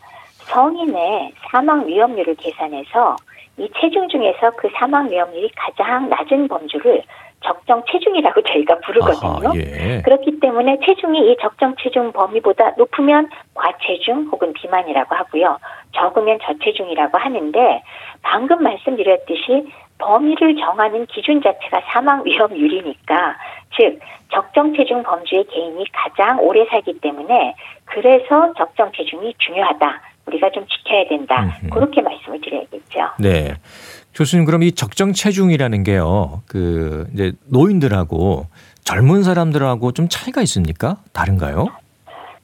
성인의 사망 위험률을 계산해서 이 체중 중에서 그 사망 위험률이 가장 낮은 범주를 적정 체중이라고 저희가 부르거든요. 아하, 예. 그렇기 때문에 체중이 이 적정 체중 범위보다 높으면 과체중 혹은 비만이라고 하고요. 적으면 저체중이라고 하는데 방금 말씀드렸듯이 범위를 정하는 기준 자체가 사망 위험률이니까 즉 적정 체중 범주의 개인이 가장 오래 살기 때문에 그래서 적정 체중이 중요하다. 우리가 좀 지켜야 된다. 음흠. 그렇게 말씀을 드려야겠죠. 네. 교수님 그럼 이 적정 체중이라는 게요. 그 이제 노인들하고 젊은 사람들하고 좀 차이가 있습니까? 다른가요?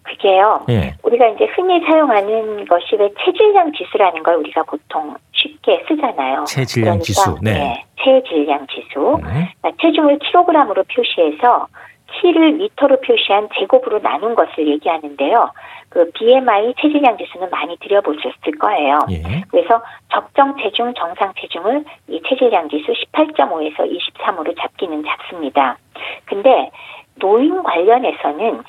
그게요. 예. 우리가 이제 흔히 사용하는 것이 왜 체질량 지수라는 걸 우리가 보통 쉽게 쓰잖아요. 체질량 그러니까, 지수. 네. 체질량 지수. 네. 그러니까 체중을 킬로그램으로 표시해서 키를 미터로 표시한 제곱으로 나눈 것을 얘기하는데요. 그 BMI 체질량 지수는 많이 들여보셨을 거예요. 예. 그래서 적정 체중, 정상 체중을 이 체질량 지수 18.5에서 23으로 잡기는 잡습니다. 근데 노인 관련해서는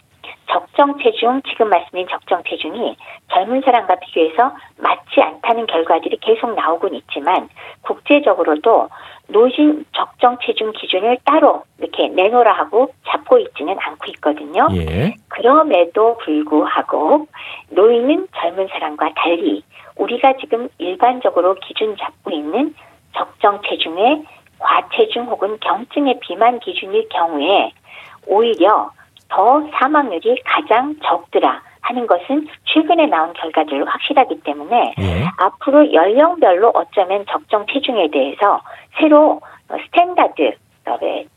적정 체중, 지금 말씀드린 적정 체중이 젊은 사람과 비교해서 맞지 않다는 결과들이 계속 나오곤 있지만 국제적으로도 노인 적정 체중 기준을 따로 이렇게 내놓으라 하고 잡고 있지는 않고 있거든요. 예. 그럼에도 불구하고 노인은 젊은 사람과 달리 우리가 지금 일반적으로 기준 잡고 있는 적정 체중의 과체중 혹은 경증의 비만 기준일 경우에 오히려 더 사망률이 가장 적더라 하는 것은 최근에 나온 결과들로 확실하기 때문에 예. 앞으로 연령별로 어쩌면 적정 체중에 대해서 새로 어, standard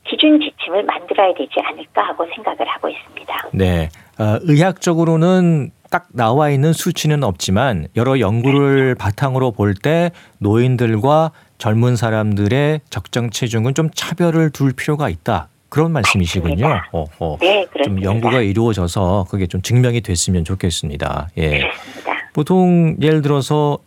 기준 지침을 만들어야 되지 않을까 하고 생각을 하고 있습니다. 네. 어, 의학적으로는 딱 나와 있는 수치는 없지만 여러 연구를 바탕으로 볼 때 노인들과 젊은 사람들의 적정 체중은 좀 차별을 둘 필요가 있다. 그런 말씀이시군요. 맞습니다. 어, 어. 네, 좀 그렇습니다. 연구가 이루어져서 그게 좀 증명이 됐으면 좋겠습니다. 예. 그렇습니다. 보통 예를 들어서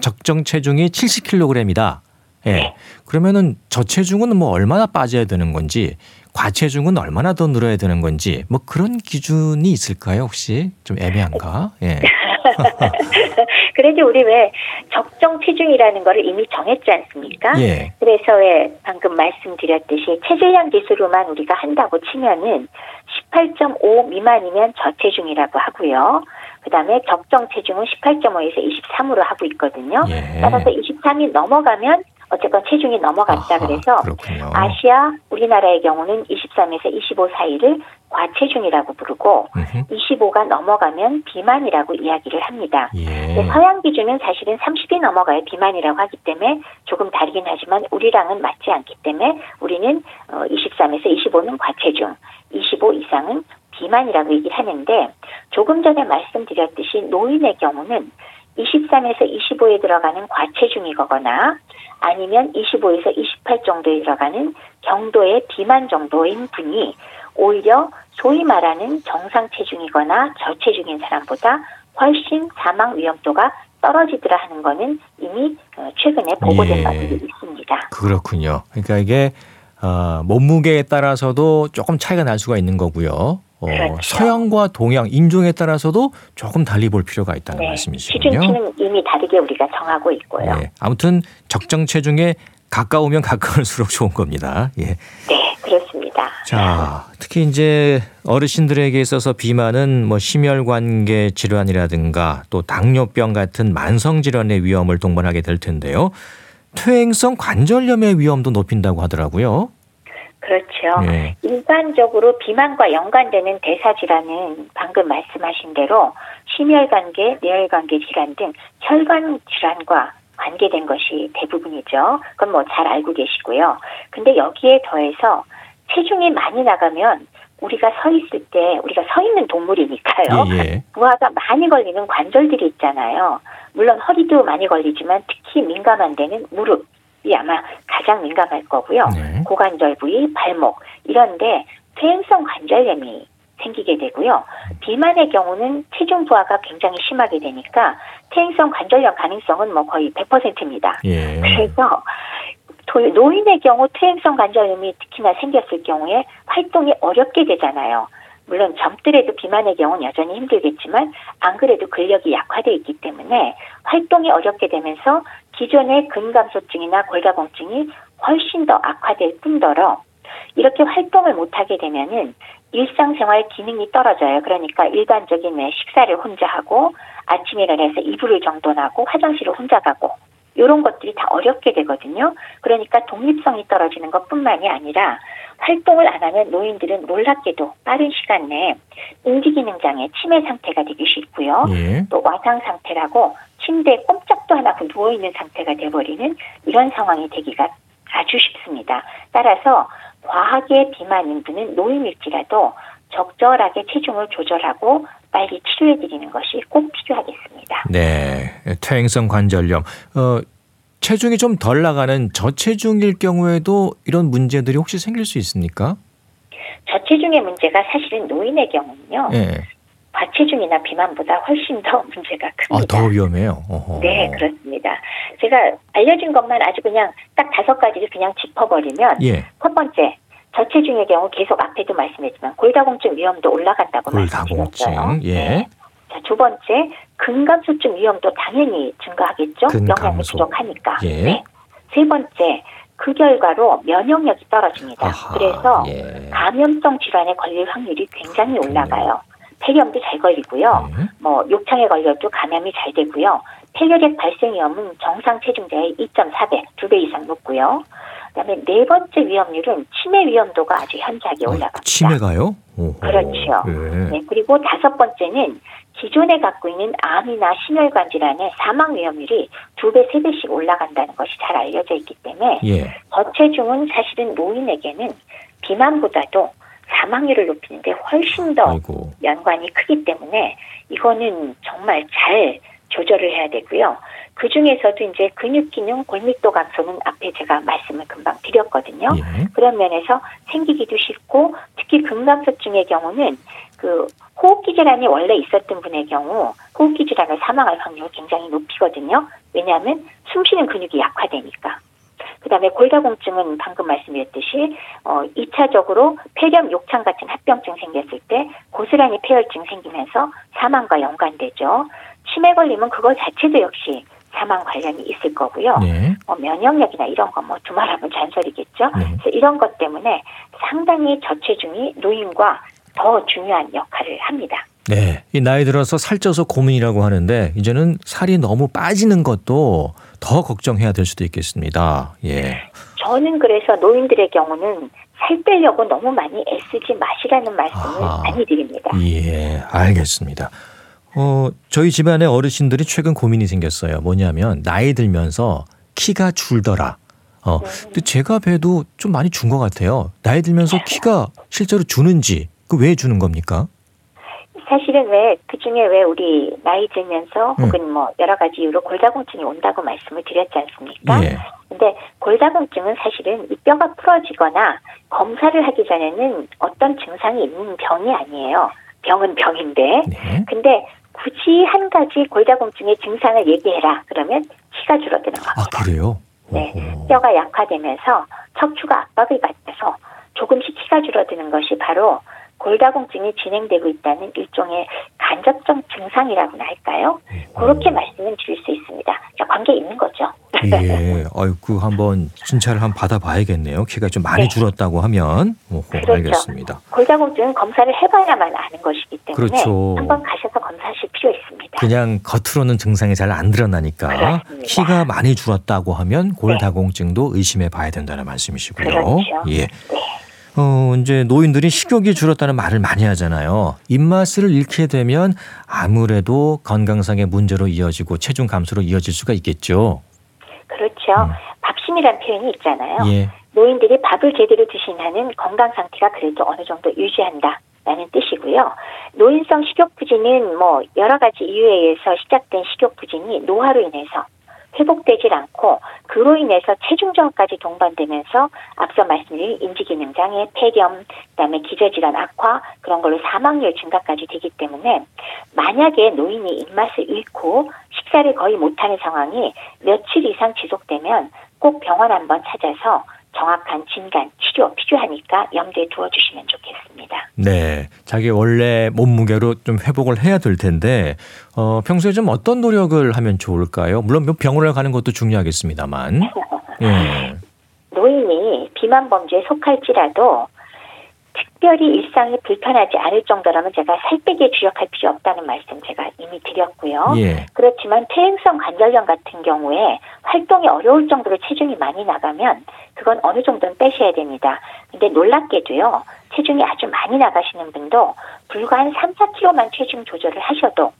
적정 체중이 70kg이다. 예. 네. 그러면은 저체중은 뭐 얼마나 빠져야 되는 건지 과체중은 얼마나 더 늘어야 되는 건지 뭐 그런 기준이 있을까요 혹시 좀 애매한가? 예. 그래도 우리 왜 적정 체중이라는 거를 이미 정했지 않습니까? 예. 그래서 왜 방금 말씀드렸듯이 체질량 지수로만 우리가 한다고 치면은 18.5 미만이면 저체중이라고 하고요. 그다음에 적정 체중은 18.5에서 23으로 하고 있거든요. 예. 따라서 23이 넘어가면 어쨌건 체중이 넘어갔다 아하, 그래서 그렇군요. 아시아 우리나라의 경우는 23에서 25 사이를 과체중이라고 부르고 음흠. 25가 넘어가면 비만이라고 이야기를 합니다. 예. 서양 기준은 사실은 30이 넘어가야 비만이라고 하기 때문에 조금 다르긴 하지만 우리랑은 맞지 않기 때문에 우리는 어, 23에서 25는 과체중, 25 이상은 비만이라고 얘기를 하는데 조금 전에 말씀드렸듯이 노인의 경우는 23에서 25에 들어가는 과체중이거나 아니면 25에서 28 정도에 들어가는 경도의 비만 정도인 분이 오히려 소위 말하는 정상 체중이거나 저체중인 사람보다 훨씬 사망 위험도가 떨어지더라 하는 거는 이미 어, 최근에 보고된 예. 바들이 있습니다. 그렇군요. 그러니까 이게 어, 몸무게에 따라서도 조금 차이가 날 수가 있는 거고요. 어, 그렇죠. 서양과 동양 인종에 따라서도 조금 달리 볼 필요가 있다는 네, 말씀이시군요. 기준치는 이미 다르게 우리가 정하고 있고요. 예. 아무튼 적정 체중에 가까우면 가까울수록 좋은 겁니다. 예. 네. 자, 특히 이제 어르신들에게 있어서 비만은 뭐 심혈관계 질환이라든가 또 당뇨병 같은 만성 질환의 위험을 동반하게 될 텐데요. 퇴행성 관절염의 위험도 높인다고 하더라고요. 그렇죠. 예. 일반적으로 비만과 연관되는 대사 질환은 방금 말씀하신 대로 심혈관계, 뇌혈관계 질환 등 혈관 질환과 관계된 것이 대부분이죠. 그건 뭐 잘 알고 계시고요. 근데 여기에 더해서 체중이 많이 나가면 우리가 서 있을 때 우리가 서 있는 동물이니까요. 예, 예. 부하가 많이 걸리는 관절들이 있잖아요. 물론 허리도 많이 걸리지만 특히 민감한 데는 무릎이 아마 가장 민감할 거고요. 네. 고관절 부위, 발목 이런데 퇴행성 관절염이 생기게 되고요. 비만의 경우는 체중 부하가 굉장히 심하게 되니까 퇴행성 관절염 가능성은 뭐 거의 100%입니다. 예. 그래서 도- 노인의 경우 퇴행성 관절염이 특히나 생겼을 경우에 활동이 어렵게 되잖아요. 물론 젊더라도 비만의 경우는 여전히 힘들겠지만 안 그래도 근력이 약화돼 있기 때문에 활동이 어렵게 되면서 기존의 근감소증이나 골다공증이 훨씬 더 악화될 뿐더러 이렇게 활동을 못하게 되면은 일상생활 기능이 떨어져요. 그러니까 일반적인 왜 식사를 혼자 하고 아침에 일어나서 이불을 정돈하고 화장실을 혼자 가고 이런 것들이 다 어렵게 되거든요. 그러니까 독립성이 떨어지는 것뿐만이 아니라 활동을 안 하면 노인들은 놀랍게도 빠른 시간 내에 인지기능 장애 치매 상태가 되기 쉽고요. 예. 또 와상 상태라고 침대에 꼼짝도 안 하고 누워 있는 상태가 돼버리는 이런 상황이 되기가 아주 쉽습니다. 따라서 과하게 비만 인 분은 노인일지라도 적절하게 체중을 조절하고 빨리 치료해 드리는 것이 꼭 필요하겠습니다. 네, 퇴행성 관절염. 어, 체중이 좀 덜 나가는 저체중일 경우에도 이런 문제들이 혹시 생길 수 있습니까? 저체중의 문제가 사실은 노인의 경우는요. 예. 과체중이나 비만보다 훨씬 더 문제가 큽니다. 아, 더 위험해요. 어허. 네, 그렇습니다. 제가 알려진 것만 아주 그냥 딱 다섯 가지를 그냥 짚어버리면 예. 첫 번째 저체중의 경우 계속 앞에도 말씀했지만 골다공증 위험도 올라간다고 골다공증. 말씀드렸어요. 예. 네. 자, 두 번째 근감소증 위험도 당연히 증가하겠죠. 영양이 근감소. 부족하니까. 예. 네. 세 번째 그 결과로 면역력이 떨어집니다. 아하, 그래서 예. 감염성 질환에 걸릴 확률이 굉장히 올라가요. 폐렴도 잘 걸리고요. 예. 뭐 욕창에 걸려도 감염이 잘 되고요. 폐결핵 발생 위험은 정상 체중자의 2.4배, 두 배 이상 높고요. 그다음에 네 번째 위험률은 치매 위험도가 아주 현저하게 어, 올라갑니다. 치매가요? 오호. 그렇죠. 예. 네, 그리고 다섯 번째는 기존에 갖고 있는 암이나 심혈관 질환의 사망 위험률이 두 배, 세 배씩 올라간다는 것이 잘 알려져 있기 때문에 예. 저체중은 사실은 노인에게는 비만보다도 사망률을 높이는데 훨씬 더 아이고. 연관이 크기 때문에 이거는 정말 잘 조절을 해야 되고요. 그 중에서도 이제 근육 기능, 골밀도 감소는 앞에 제가 말씀을 금방 드렸거든요. 예. 그런 면에서 생기기도 쉽고 특히 근감소증의 경우는 그 호흡기 질환이 원래 있었던 분의 경우 호흡기 질환을 사망할 확률을 굉장히 높이거든요. 왜냐하면 숨쉬는 근육이 약화되니까. 그다음에 골다공증은 방금 말씀드렸듯이 어 2차적으로 폐렴, 욕창 같은 합병증 생겼을 때 고스란히 폐혈증 생기면서 사망과 연관되죠. 치매 걸리면 그거 자체도 역시 사망 관련이 있을 거고요. 네. 뭐 면역력이나 이런 거 뭐 두말하면 잔소리겠죠. 네. 그래서 이런 것 때문에 상당히 저체중이 노인과 더 중요한 역할을 합니다. 네. 이 나이 들어서 살쪄서 고민이라고 하는데 이제는 살이 너무 빠지는 것도 더 걱정해야 될 수도 있겠습니다. 예. 저는 그래서 노인들의 경우는 살 빼려고 너무 많이 애쓰지 마시라는 말씀을 아하. 많이 드립니다. 예, 알겠습니다. 어, 저희 집안의 어르신들이 최근 고민이 생겼어요. 뭐냐면 나이 들면서 키가 줄더라. 어, 근데 제가 봬도 좀 많이 준 것 같아요. 나이 들면서 키가 실제로 주는지 그 왜 주는 겁니까? 사실은 왜 그중에 왜 우리 나이 들면서 음. 혹은 뭐 여러 가지 이유로 골다공증이 온다고 말씀을 드렸지 않습니까? 예. 근데 골다공증은 사실은 이 뼈가 풀어지거나 검사를 하기 전에는 어떤 증상이 있는 병이 아니에요. 병은 병인데. 네. 근데 굳이 한 가지 골다공증의 증상을 얘기해라. 그러면 키가 줄어드는 겁니다. 아, 그래요? 네. 오호. 뼈가 약화되면서 척추가 압박을 받아서 조금씩 키가 줄어드는 것이 바로 골다공증이 진행되고 있다는 일종의 간접적 증상이라고나 할까요? 그렇게 말씀을 드릴 수 있습니다. 그러니까 관계 있는 거죠. 예. 아이고 한번 진찰을 한번 받아봐야겠네요. 키가 좀 많이 네. 줄었다고 하면. 오호, 그렇죠. 알겠습니다. 골다공증은 검사를 해봐야만 아는 것이기 때문에 그렇죠. 한번 가셔서 검사하실 필요 있습니다. 그냥 겉으로는 증상이 잘 안 드러나니까 그렇습니다. 키가 많이 줄었다고 하면 골다공증도 의심해 봐야 된다는 말씀이시고요. 그렇죠. 예. 네. 어, 이제 노인들이 식욕이 줄었다는 말을 많이 하잖아요. 입맛을 잃게 되면 아무래도 건강상의 문제로 이어지고 체중 감소로 이어질 수가 있겠죠. 그렇죠. 음. 밥심이란 표현이 있잖아요. 예. 노인들이 밥을 제대로 드신 한은 건강 상태가 그래도 어느 정도 유지한다. 라는 뜻이고요. 노인성 식욕 부진은 뭐 여러 가지 이유에 의해서 시작된 식욕 부진이 노화로 인해서 회복되질 않고 그로 인해서 체중 저하까지 동반되면서 앞서 말씀드린 인지기능 장애, 폐렴, 그다음에 기저질환 악화 그런 걸로 사망률 증가까지 되기 때문에 만약에 노인이 입맛을 잃고 식사를 거의 못하는 상황이 며칠 이상 지속되면 꼭 병원 한번 찾아서 정확한 진단, 치료 필요하니까 염두에 두어주시면 좋겠습니다. 네. 자기 원래 몸무게로 좀 회복을 해야 될 텐데, 어, 평소에 좀 어떤 노력을 하면 좋을까요? 물론 뭐 병원을 가는 것도 중요하겠습니다만. 예. 노인이 비만 범죄에 속할지라도 특별히 일상이 불편하지 않을 정도라면 제가 살 빼기에 주력할 필요 없다는 말씀 제가 이미 드렸고요. 예. 그렇지만 퇴행성 관절염 같은 경우에 활동이 어려울 정도로 체중이 많이 나가면 그건 어느 정도는 빼셔야 됩니다. 근데 놀랍게도요. 체중이 아주 많이 나가시는 분도 불과 한 3, 4kg만 체중 조절을 하셔도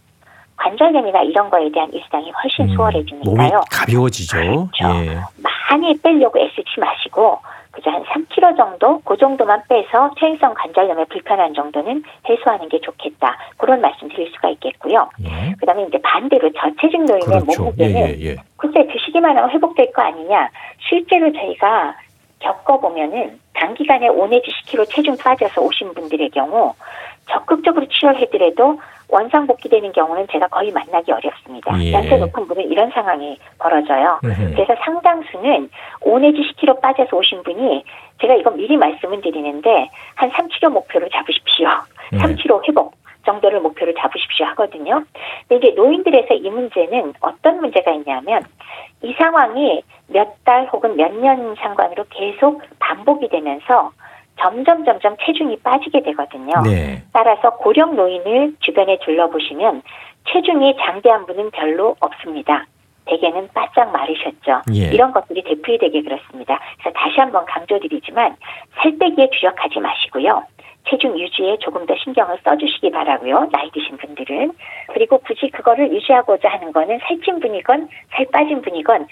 관절염이나 이런 거에 대한 일상이 훨씬 음, 몸이 수월해지니까요. 가벼워지죠. 그렇죠. 예. 많이 빼려고 애쓰지 마시고 그저 한 3kg 정도 그 정도만 빼서 퇴행성 관절염의 불편한 정도는 해소하는 게 좋겠다. 그런 말씀 드릴 수가 있겠고요. 예. 그 다음에 이제 반대로 저체중 노인의 그렇죠. 예, 몸무게는 예, 예. 글쎄 드시기만 하면 회복될 거 아니냐. 실제로 저희가 겪어보면은 단기간에 5 내지 10kg 체중 빠져서 오신 분들의 경우 적극적으로 치료를 해더라도 원상 복귀되는 경우는 제가 거의 만나기 어렵습니다. 예. 연세 높은 분은 이런 상황이 벌어져요. 음흠. 그래서 상당수는 5 내지 10kg 빠져서 오신 분이 제가 이건 미리 말씀을 드리는데 한 3kg 목표를 잡으십시오. 네. 3kg 회복 정도를 목표를 잡으십시오 하거든요. 근데 이제 노인들에서 이 문제는 어떤 문제가 있냐면 이 상황이 몇 달 혹은 몇 년 상관으로 계속 반복이 되면서 점점 점점 체중이 빠지게 되거든요. 네. 따라서 고령 노인을 주변에 둘러보시면 체중이 장대한 분은 별로 없습니다. 대개는 바짝 마르셨죠. 예. 이런 것들이 되풀이 되게 그렇습니다. 그래서 다시 한번 강조드리지만 살 빼기에 주력하지 마시고요. 체중 유지에 조금 더 신경을 써주시기 바라고요. 나이 드신 분들은 그리고 굳이 그거를 유지하고자 하는 거는 살찐 분이건 살 빠진 분이건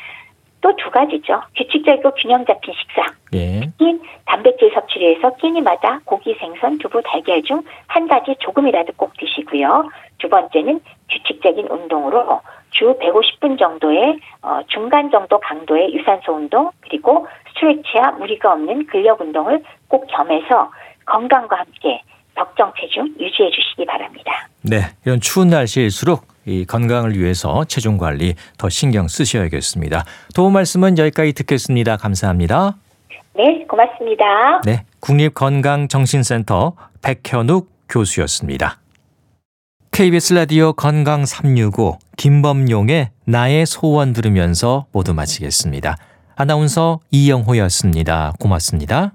또 두 가지죠. 규칙적이고 균형 잡힌 식사. 예. 특히 단백질 섭취를 해서 끼니마다 고기, 생선, 두부, 달걀 중 한 가지 조금이라도 꼭 드시고요. 두 번째는 규칙적인 운동으로 주 150분 정도의 어, 중간 정도 강도의 유산소 운동 그리고 스트레치와 무리가 없는 근력 운동을 꼭 겸해서 건강과 함께 적정 체중 유지해 주시기 바랍니다. 네. 이런 추운 날씨일수록 이 건강을 위해서 체중 관리 더 신경 쓰셔야겠습니다. 도움 말씀은 여기까지 듣겠습니다. 감사합니다. 네, 고맙습니다. 네. 국립건강정신센터 백현욱 교수였습니다. KBS 라디오 건강 365 김범용의 나의 소원 들으면서 모두 마치겠습니다. 아나운서 이영호였습니다. 고맙습니다.